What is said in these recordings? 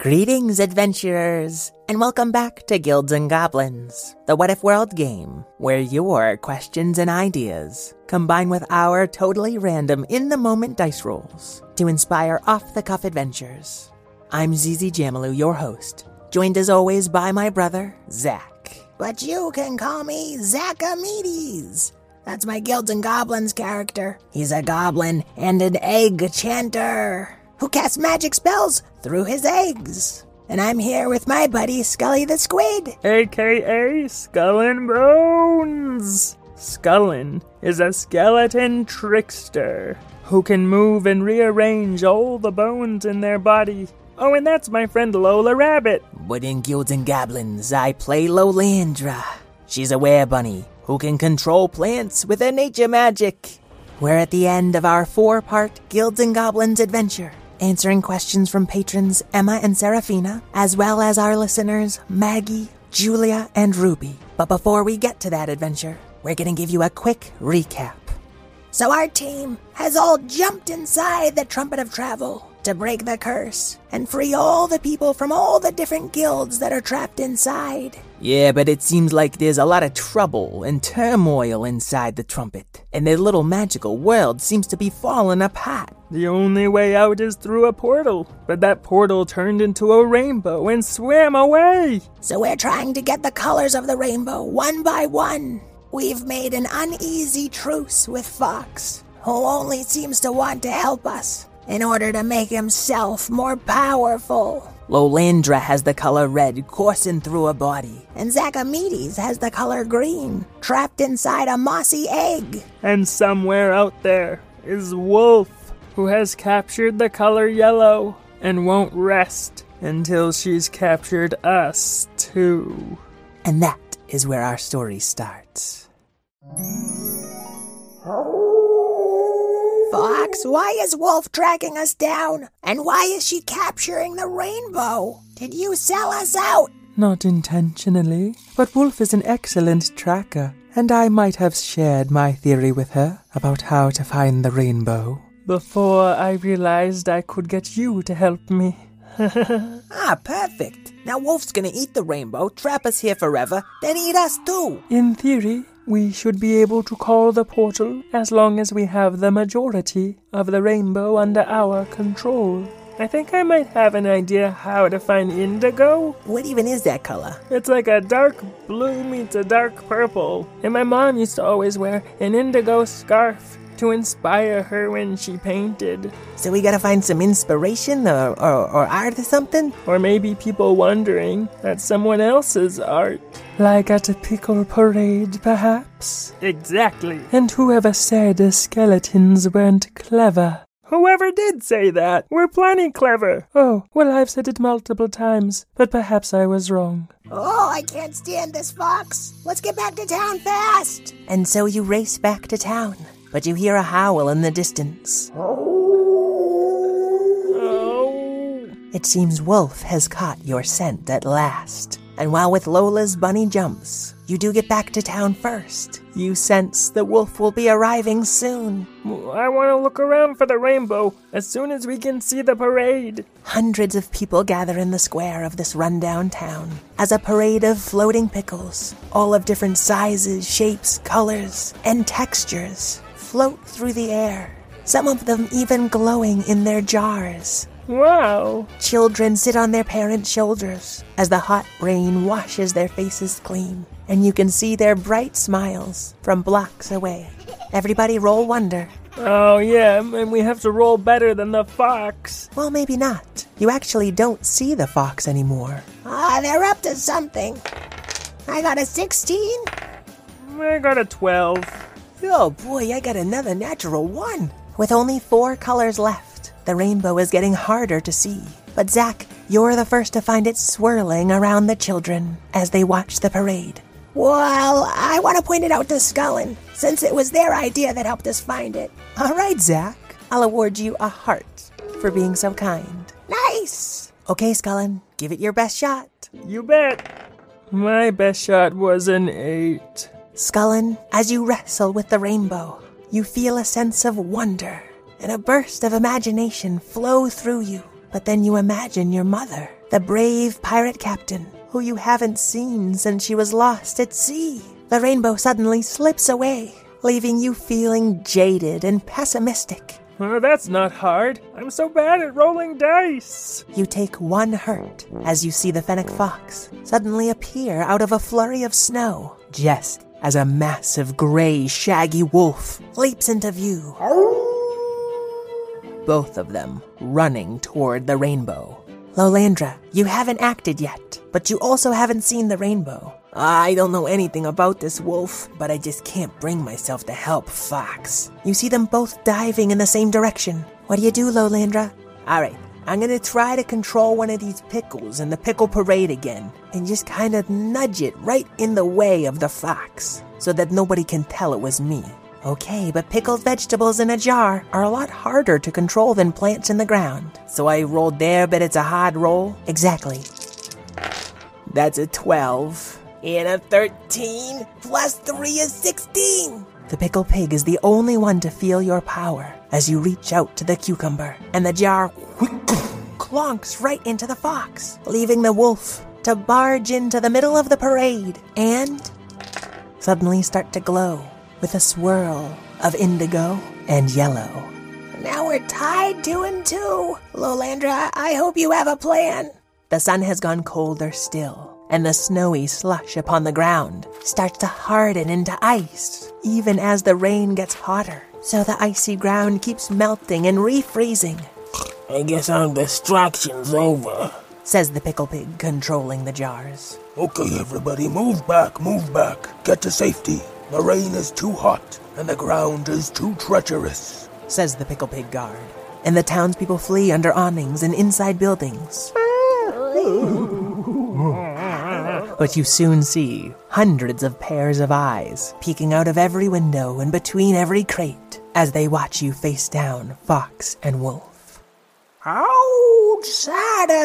Greetings, adventurers, and welcome back to Guilds and Goblins, the What If World game, where your questions and ideas combine with our totally random in the moment dice rolls to inspire off the cuff adventures. I'm Zizi Jamalu, your host, joined as always by my brother, Zach. But you can call me Zachamedes. That's my Guilds and Goblins character. He's a goblin and an egg chanter who casts magic spells through his eggs. And I'm here with my buddy Scully the Squid. aka Skull and Bones. Scullin is a skeleton trickster who can move and rearrange all the bones in their body. Oh, and that's my friend Lola Rabbit. But in Guilds and Goblins, I play Lolandra. She's a werebunny who can control plants with her nature magic. We're at the end of our four part Guilds and Goblins adventure, answering questions from patrons Emma and Serafina, as well as our listeners Maggie, Julia, and Ruby. But before we get to that adventure, we're going to give you a quick recap. So our team has all jumped inside the Trumpet of Travel to break the curse and free all the people from all the different guilds that are trapped inside. Yeah, but it seems like there's a lot of trouble and turmoil inside the trumpet, and their little magical world seems to be falling apart. The only way out is through a portal, but that portal turned into a rainbow and swam away. So we're trying to get the colors of the rainbow one by one. We've made an uneasy truce with Fox, who only seems to want to help us in order to make himself more powerful. Lolandra has the color red coursing through her body. And Zachamedes has the color green, trapped inside a mossy egg. And somewhere out there is Wolf, who has captured the color yellow and won't rest until she's captured us too. And that is where our story starts. Fox, why is Wolf dragging us down? And why is she capturing the rainbow? Did you sell us out? Not intentionally, but Wolf is an excellent tracker, and I might have shared my theory with her about how to find the rainbow. Before I realized I could get you to help me. Ah, perfect. Now Wolf's gonna eat the rainbow, trap us here forever, then eat us too. In theory, we should be able to call the portal as long as we have the majority of the rainbow under our control. I think I might have an idea how to find indigo. What even is that color? It's like a dark blue meets a dark purple. And my mom used to always wear an indigo scarf to inspire her when she painted. So we gotta find some inspiration or, or, or art or something? Or maybe people wondering at someone else's art. Like at a pickle parade, perhaps? Exactly. And whoever said the skeletons weren't clever? Whoever did say that, we're plenty clever. Oh, well, I've said it multiple times, but perhaps I was wrong. Oh, I can't stand this, Fox. Let's get back to town fast. And so you race back to town, but you hear a howl in the distance. It seems Wolf has caught your scent at last. And while with Lola's bunny jumps, you do get back to town first. You sense the Wolf will be arriving soon. I want to look around for the rainbow as soon as we can see the parade. Hundreds of people gather in the square of this rundown town as a parade of floating pickles, all of different sizes, shapes, colors, and textures, float through the air. Some of them even glowing in their jars. Wow. Children sit on their parents' shoulders as the hot rain washes their faces clean, and you can see their bright smiles from blocks away. Everybody roll wonder. Oh, yeah, and we have to roll better than the fox. Well, maybe not. You actually don't see the fox anymore. Ah, they're up to something. I got a 16. I got a 12. Oh boy, I got another natural one. With only four colors left, the rainbow is getting harder to see. But Zach, you're the first to find it swirling around the children as they watch the parade. Well, I want to point it out to Scullin, since it was their idea that helped us find it. All right, Zach, I'll award you a heart for being so kind. Nice! Okay, Scullin, give it your best shot. You bet. My best shot was an 8. Scullin, as you wrestle with the rainbow, you feel a sense of wonder and a burst of imagination flow through you. But then you imagine your mother, the brave pirate captain who you haven't seen since she was lost at sea. The rainbow suddenly slips away, leaving you feeling jaded and pessimistic. Oh, that's not hard. I'm so bad at rolling dice. You take one hurt as you see the fennec fox suddenly appear out of a flurry of snow, just as a massive gray, shaggy wolf leaps into view. Both of them running toward the rainbow. Lolandra, you haven't acted yet, but you also haven't seen the rainbow. I don't know anything about this wolf, but I just can't bring myself to help Fox. You see them both diving in the same direction. What do you do, Lolandra? All right, I'm gonna try to control one of these pickles in the pickle parade again, and just kind of nudge it right in the way of the fox, so that nobody can tell it was me. Okay, but pickled vegetables in a jar are a lot harder to control than plants in the ground. So I rolled there, but it's a hard roll. Exactly. That's a 12. And a 13 plus 3 is 16. The pickle pig is the only one to feel your power as you reach out to the cucumber, and the jar clonks right into the fox, leaving the wolf to barge into the middle of the parade and suddenly start to glow with a swirl of indigo and yellow. Now we're tied two and two. Lolandra, I hope you have a plan. The sun has gone colder still, and the snowy slush upon the ground starts to harden into ice, even as the rain gets hotter. So the icy ground keeps melting and refreezing, I guess our distraction's over. says the pickle pig, controlling the jars. Okay, everybody, move back, move back. Get to safety. The rain is too hot, and the ground is too treacherous. says the pickle pig guard. And the townspeople flee under awnings and inside buildings. But you soon see hundreds of pairs of eyes peeking out of every window and between every crate as they watch you face down Fox and Wolf. Outsiders!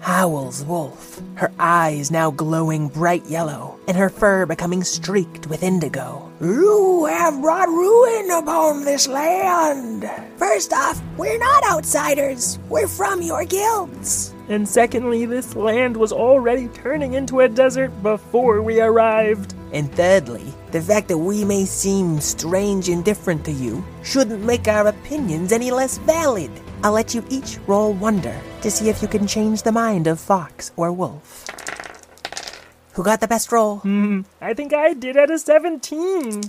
Howls Wolf, her eyes now glowing bright yellow and her fur becoming streaked with indigo. You have brought ruin upon this land. First off, we're not outsiders. We're from your guilds. And secondly, this land was already turning into a desert before we arrived. And thirdly, the fact that we may seem strange and different to you shouldn't make our opinions any less valid. I'll let you each roll wonder to see if you can change the mind of Fox or Wolf. Who got the best roll? Hmm, I think I did at a 17.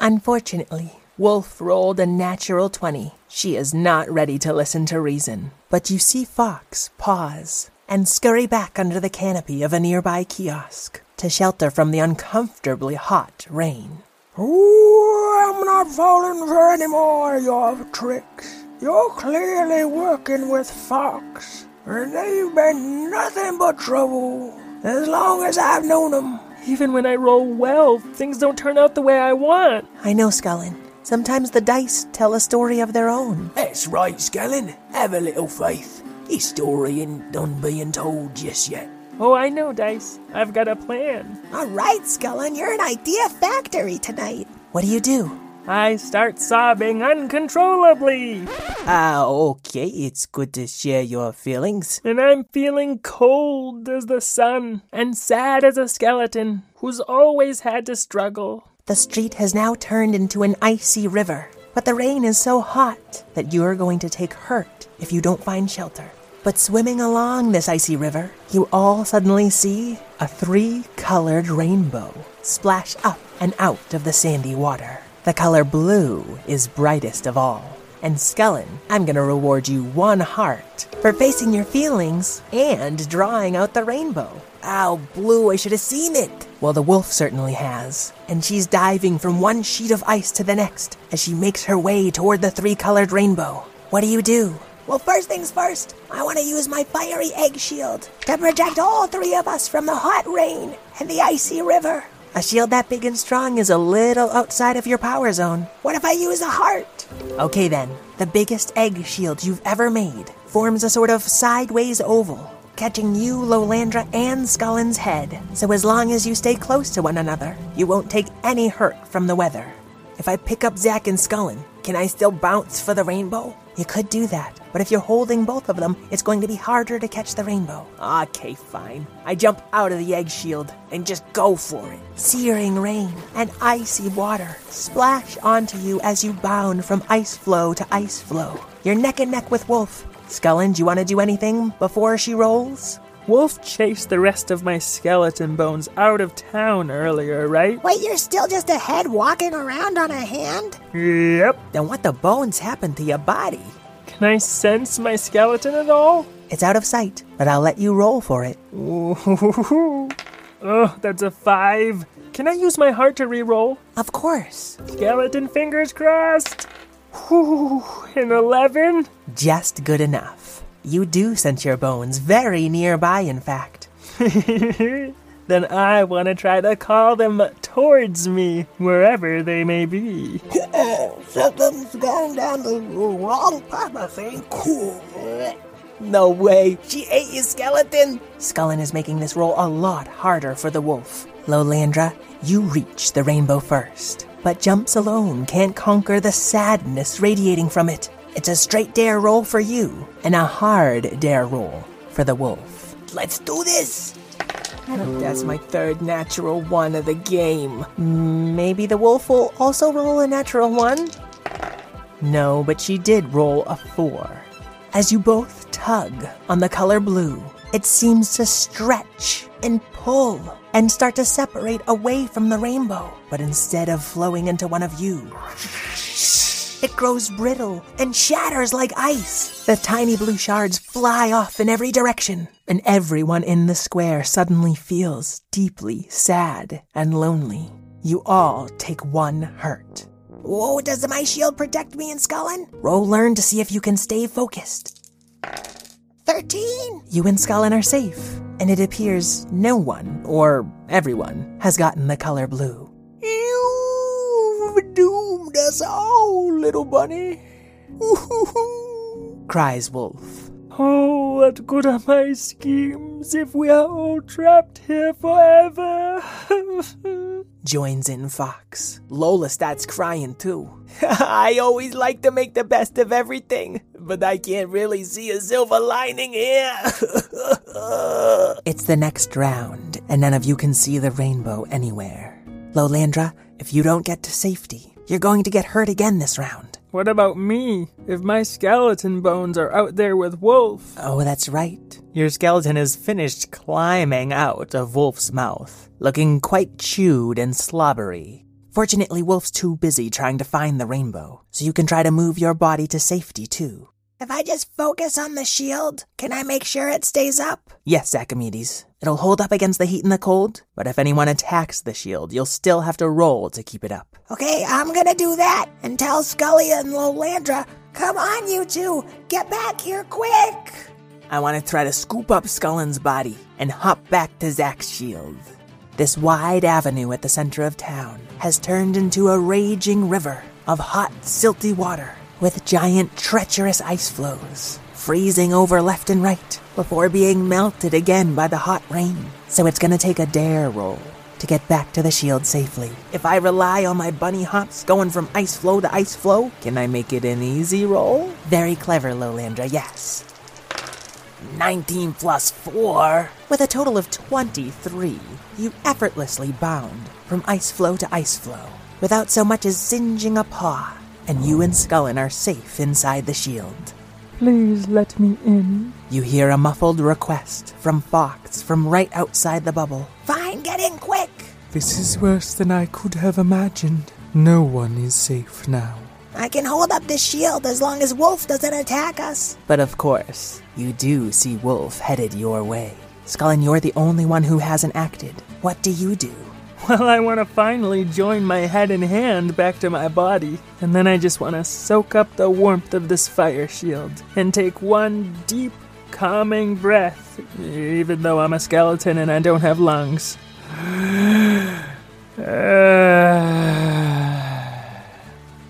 Unfortunately, Wolf rolled a natural 20. She is not ready to listen to reason. But you see Fox pause and scurry back under the canopy of a nearby kiosk to shelter from the uncomfortably hot rain. Ooh, I'm not falling for any more of your tricks. You're clearly working with Fox, and they've been nothing but trouble as long as I've known them. Even when I roll well, things don't turn out the way I want. I know, Scullin. Sometimes the dice tell a story of their own. That's right, Scullin. Have a little faith. His story ain't done being told just yet. Oh, I know, Dice. I've got a plan. All right, Scullin, you're an idea factory tonight. What do you do? I start sobbing uncontrollably, Ah, okay, it's good to share your feelings. and I'm feeling cold as the sun and sad as a skeleton who's always had to struggle. The street has now turned into an icy river, but the rain is so hot that you're going to take hurt if you don't find shelter. But swimming along this icy river, you all suddenly see a three colored rainbow splash up and out of the sandy water. The color blue is brightest of all. And Scullin, I'm gonna reward you one heart for facing your feelings and drawing out the rainbow. Ow, Blue, I should have seen it. Well, the wolf certainly has. And she's diving from one sheet of ice to the next as she makes her way toward the three colored rainbow. What do you do? Well, first things first, I want to use my fiery egg shield to protect all three of us from the hot rain and the icy river. A shield that big and strong is a little outside of your power zone. What if I use a heart? Okay then, the biggest egg shield you've ever made forms a sort of sideways oval, catching you, Lolandra, and Scullin's head. So as long as you stay close to one another, you won't take any hurt from the weather. If I pick up Zach and Scullin, can I still bounce for the rainbow? You could do that, but if you're holding both of them, it's going to be harder to catch the rainbow. Okay, fine. I jump out of the egg shield and just go for it. Searing rain and icy water splash onto you as you bound from ice flow to ice flow. You're neck and neck with Wolf. Scullin, do you want to do anything before she rolls? Wolf chased the rest of my skeleton bones out of town earlier, right? Wait, you're still just a head walking around on a hand? Yep. Then what the bones happened to your body? Can I sense my skeleton at all? It's out of sight, but I'll let you roll for it. Ooh. Oh, that's a five. Can I use my heart to re-roll? Of course. Skeleton fingers crossed. Whew, an 11? Just good enough. You do sense your bones very nearby, in fact. then I want to try to call them towards me, wherever they may be. Something's going down the wrong path, I think. No way. She ate your skeleton. Scullin is making this roll a lot harder for the wolf. Lolandra, you reach the rainbow first. But jumps alone can't conquer the sadness radiating from it. It's a straight dare roll for you, and a hard dare roll for the wolf. Let's do this! That's my third natural one of the game. Maybe the wolf will also roll a natural one? No, but she did roll a four. As you both tug on the color blue, it seems to stretch and pull and start to separate away from the rainbow. But instead of flowing into one of you, it grows brittle and shatters like ice. The tiny blue shards fly off in every direction, and everyone in the square suddenly feels deeply sad and lonely. You all take one hurt. Whoa, does my shield protect me and Scullin? Roll learn to see if you can stay focused. 13? You and Scullin are safe, and it appears no one, or everyone, has gotten the color blue. Us all, little bunny. Cries Wolf. Oh, what good are my schemes if we are all trapped here forever? Joins in Fox. Lola starts crying too. I always like to make the best of everything, but I can't really see a silver lining here. it's the next round, and none of you can see the rainbow anywhere. Lolandra, if you don't get to safety, you're going to get hurt again this round. What about me? If my skeleton bones are out there with Wolf. Oh, that's right. Your skeleton is finished climbing out of Wolf's mouth, looking quite chewed and slobbery. Fortunately, Wolf's too busy trying to find the rainbow, so you can try to move your body to safety too. If I just focus on the shield, can I make sure it stays up? Yes, Achamedes. It'll hold up against the heat and the cold, but if anyone attacks the shield, you'll still have to roll to keep it up. Okay, I'm gonna do that and tell Scully and Lolandra, come on, you two, get back here quick! I want to try to scoop up Scullin's body and hop back to Zach's shield. This wide avenue at the center of town has turned into a raging river of hot, silty water with giant, treacherous ice flows, freezing over left and right before being melted again by the hot rain. So it's gonna take a dare roll to get back to the shield safely. If I rely on my bunny hops going from ice flow to ice flow, can I make it an easy roll? Very clever, Lolandra, yes. 19 plus 4. With a total of 23, you effortlessly bound from ice flow to ice flow without so much as singeing a paw, and you and Scullin are safe inside the shield. Please let me in. You hear a muffled request from Fox from right outside the bubble. Fine, get in quick! This is worse than I could have imagined. No one is safe now. I can hold up this shield as long as Wolf doesn't attack us. But of course, you do see Wolf headed your way. Scullin, you're the only one who hasn't acted. What do you do? Well, I want to finally join my head and hand back to my body, and then I just want to soak up the warmth of this fire shield and take one deep, calming breath, even though I'm a skeleton and I don't have lungs.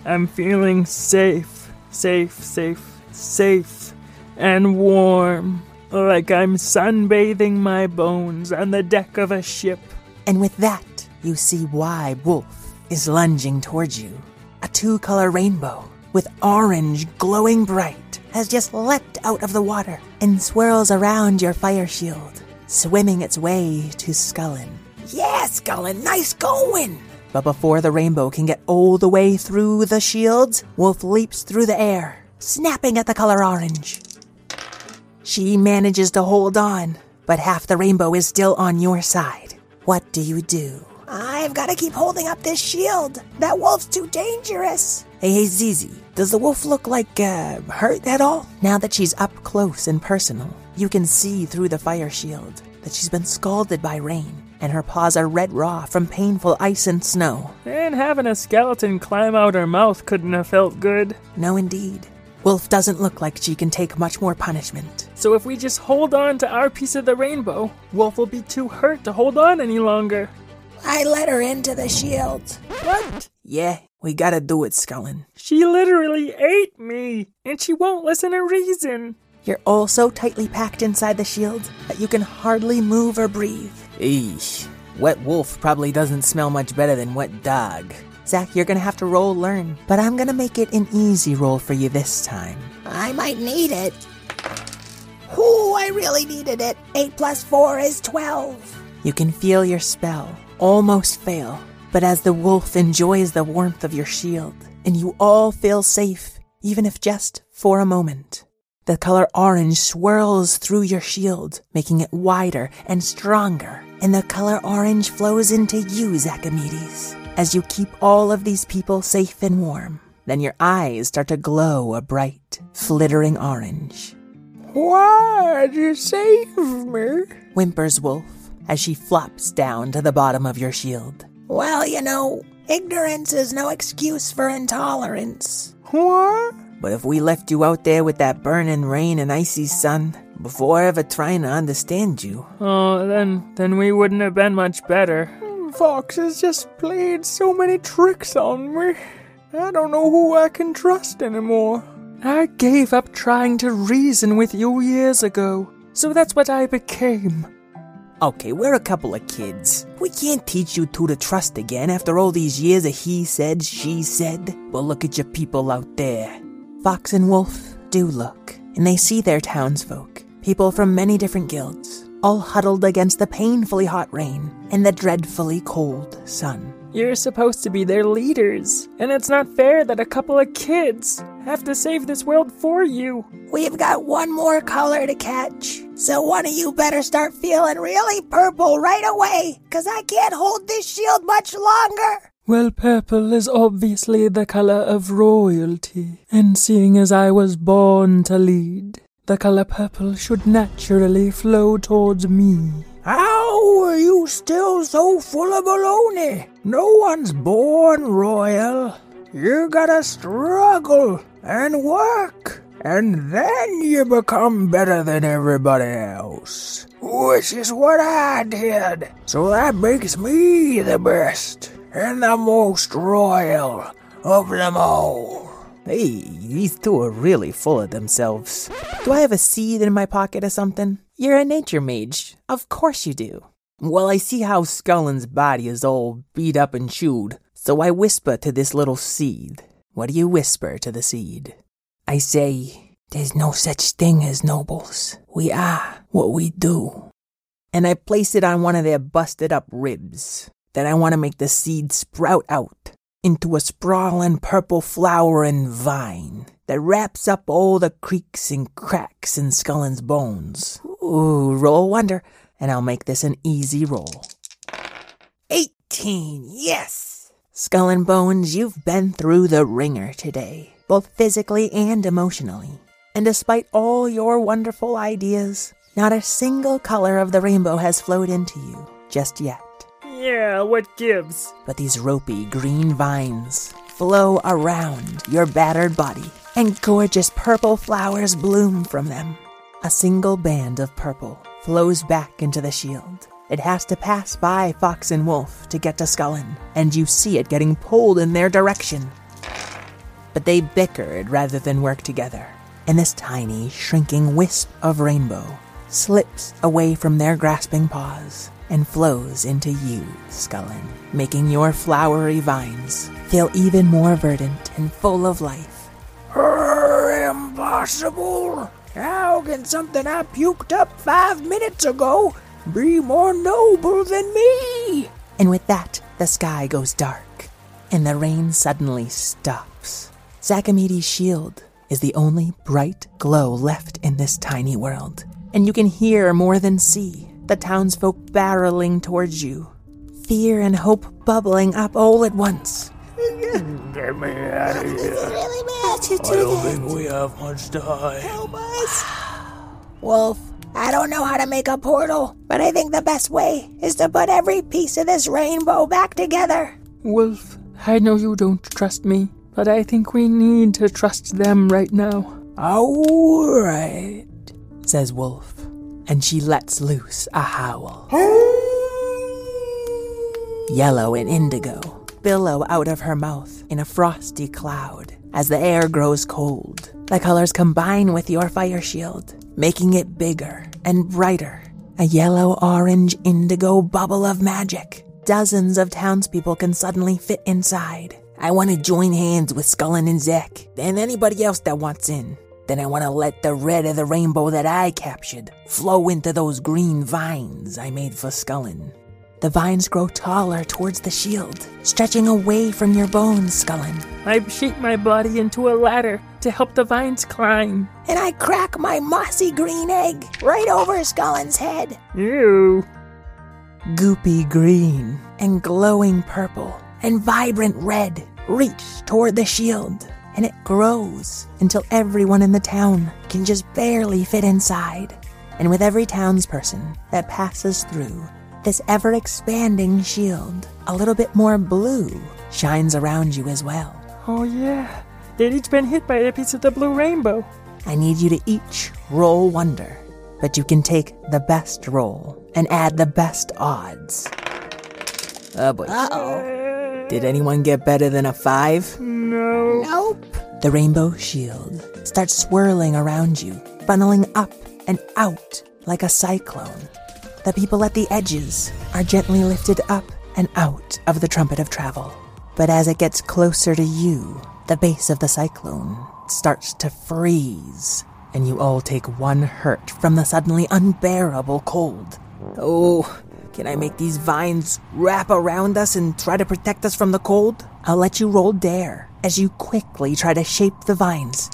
I'm feeling safe, safe, safe, safe, and warm, like I'm sunbathing my bones on the deck of a ship. And with that, you see why Wolf is lunging towards you. A two color rainbow with orange glowing bright has just leapt out of the water and swirls around your fire shield, swimming its way to Scullin. Yeah, Scullin, nice going. But before the rainbow can get all the way through the shields, Wolf leaps through the air, snapping at the color orange. She manages to hold on, but half the rainbow is still on your side. What do you do? I've got to keep holding up this shield. That wolf's too dangerous. Hey, hey, Zizi, does the wolf look like, uh, hurt at all? Now that she's up close and personal, you can see through the fire shield that she's been scalded by rain, and her paws are red raw from painful ice and snow. And having a skeleton climb out her mouth couldn't have felt good. No, indeed. Wolf doesn't look like she can take much more punishment. So if we just hold on to our piece of the rainbow, Wolf will be too hurt to hold on any longer. I let her into the shield. What? Yeah, we gotta do it, Scullin. She literally ate me, and she won't listen to reason. You're all so tightly packed inside the shield that you can hardly move or breathe. Eesh. Wet wolf probably doesn't smell much better than wet dog. Zach, you're gonna have to roll learn, but I'm gonna make it an easy roll for you this time. I might need it. Ooh, I really needed it. 8 plus 4 is 12. You can feel your spell almost fail, but as the wolf enjoys the warmth of your shield, and you all feel safe, even if just for a moment. The color orange swirls through your shield, making it wider and stronger, and the color orange flows into you, Zachamedes, as you keep all of these people safe and warm. Then your eyes start to glow a bright, flittering orange. Why'd you save me? Whimpers Wolf as she flops down to the bottom of your shield. Well, you know, ignorance is no excuse for intolerance. What? But if we left you out there with that burning rain and icy sun, before ever trying to understand you, Oh, then then we wouldn't have been much better. Hmm, Fox has just played so many tricks on me. I don't know who I can trust anymore. I gave up trying to reason with you years ago, so that's what I became. Okay, we're a couple of kids. We can't teach you two to trust again after all these years of he said, she said. But look at your people out there. Fox and Wolf do look, and they see their townsfolk, people from many different guilds, all huddled against the painfully hot rain and the dreadfully cold sun. You're supposed to be their leaders, and it's not fair that a couple of kids have to save this world for you. We've got one more color to catch. So one of you better start feeling really purple right away, cause I can't hold this shield much longer. Well, purple is obviously the color of royalty, and seeing as I was born to lead, the color purple should naturally flow towards me. How are you still so full of baloney? No one's born royal. You gotta struggle and work, and then you become better than everybody else. Which is what I did. So that makes me the best and the most royal of them all. Hey, these two are really full of themselves. Do I have a seed in my pocket or something? You're a nature mage. Of course you do. Well, I see how Scullin's body is all beat up and chewed, so I whisper to this little seed. What do you whisper to the seed? I say, There's no such thing as nobles. We are what we do. And I place it on one of their busted up ribs. Then I want to make the seed sprout out into a sprawling purple flowering vine that wraps up all the creaks and cracks in Scullin's bones. Ooh, roll wonder, and I'll make this an easy roll. 18, yes! Skull and Bones, you've been through the ringer today, both physically and emotionally. And despite all your wonderful ideas, not a single color of the rainbow has flowed into you just yet. Yeah, what gives? But these ropey green vines flow around your battered body, and gorgeous purple flowers bloom from them. A single band of purple flows back into the shield. It has to pass by Fox and Wolf to get to Scullin, and you see it getting pulled in their direction. But they bickered rather than work together, and this tiny, shrinking wisp of rainbow slips away from their grasping paws and flows into you, Scullin, making your flowery vines feel even more verdant and full of life. Impossible! How can something I puked up five minutes ago be more noble than me? And with that, the sky goes dark, and the rain suddenly stops. Zachamedes's shield is the only bright glow left in this tiny world, and you can hear more than see the townsfolk barreling towards you. Fear and hope bubbling up all at once. Get me out of here. Really bad to I do don't that. think we have much time. Help us. Wolf, I don't know how to make a portal, but I think the best way is to put every piece of this rainbow back together. Wolf, I know you don't trust me, but I think we need to trust them right now. All right. says Wolf, and she lets loose a howl. Yellow and indigo billow out of her mouth in a frosty cloud as the air grows cold. The colors combine with your fire shield, making it bigger and brighter. A yellow, orange, indigo bubble of magic. Dozens of townspeople can suddenly fit inside. I want to join hands with Scullin and Zek, and anybody else that wants in. Then I want to let the red of the rainbow that I captured flow into those green vines I made for Scullin. The vines grow taller towards the shield, stretching away from your bones, Scullin. I've shaped my body into a ladder to help the vines climb. And I crack my mossy green egg right over Scullin's head. Ew. Goopy green and glowing purple and vibrant red reach toward the shield, and it grows until everyone in the town can just barely fit inside. And with every townsperson that passes through this ever expanding shield, a little bit more blue shines around you as well. Oh, yeah. They'd each been hit by a piece of the blue rainbow. I need you to each roll wonder, but you can take the best roll and add the best odds. Oh boy. Uh-oh. Did anyone get better than a five? No. Nope. The rainbow shield starts swirling around you, funneling up and out like a cyclone. The people at the edges are gently lifted up and out of the trumpet of travel. But as it gets closer to you, the base of the cyclone starts to freeze, and you all take one hurt from the suddenly unbearable cold. Oh, can I make these vines wrap around us and try to protect us from the cold? I'll let you roll dare as you quickly try to shape the vines.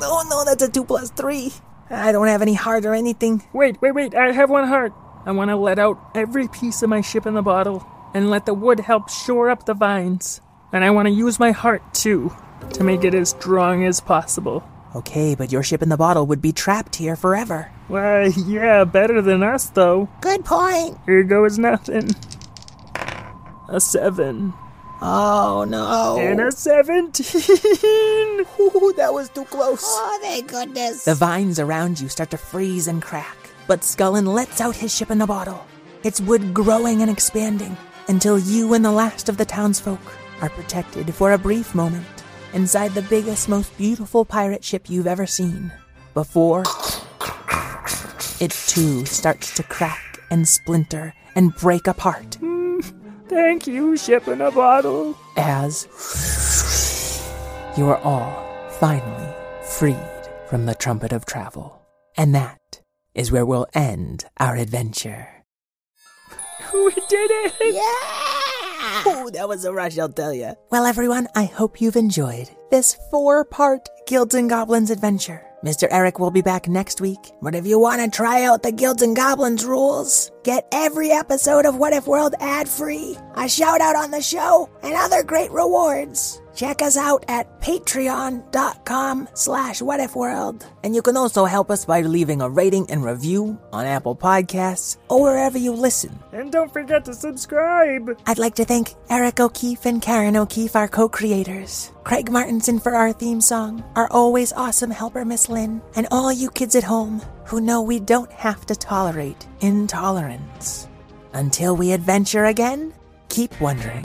No, no, that's a two plus three. I don't have any heart or anything. Wait, wait, wait. I have one heart. I want to let out every piece of my ship in the bottle and let the wood help shore up the vines. And I want to use my heart too to make it as strong as possible. Okay, but your ship in the bottle would be trapped here forever. Why, yeah, better than us though. Good point. Here goes nothing. A seven. Oh no. And a seventeen. Ooh, that was too close. Oh, thank goodness. The vines around you start to freeze and crack, but Scullin lets out his ship in the bottle, its wood growing and expanding until you and the last of the townsfolk are protected for a brief moment inside the biggest, most beautiful pirate ship you've ever seen. Before it too starts to crack and splinter and break apart Thank you, ship in a bottle. as you are all finally freed from the trumpet of travel. And that is where we'll end our adventure. We did it! yeah. Oh, that was a rush, I'll tell you. Well, everyone, I hope you've enjoyed this four part Guilds and Goblins adventure. Mr. Eric will be back next week. But if you want to try out the Guilds and Goblins rules, get every episode of What If World ad free, a shout out on the show, and other great rewards. Check us out at patreon.com slash whatifworld. And you can also help us by leaving a rating and review on Apple Podcasts or wherever you listen. And don't forget to subscribe. I'd like to thank Eric O'Keefe and Karen O'Keefe, our co creators, Craig Martinson for our theme song, our always awesome helper, Miss Lynn, and all you kids at home who know we don't have to tolerate intolerance. Until we adventure again, keep wondering.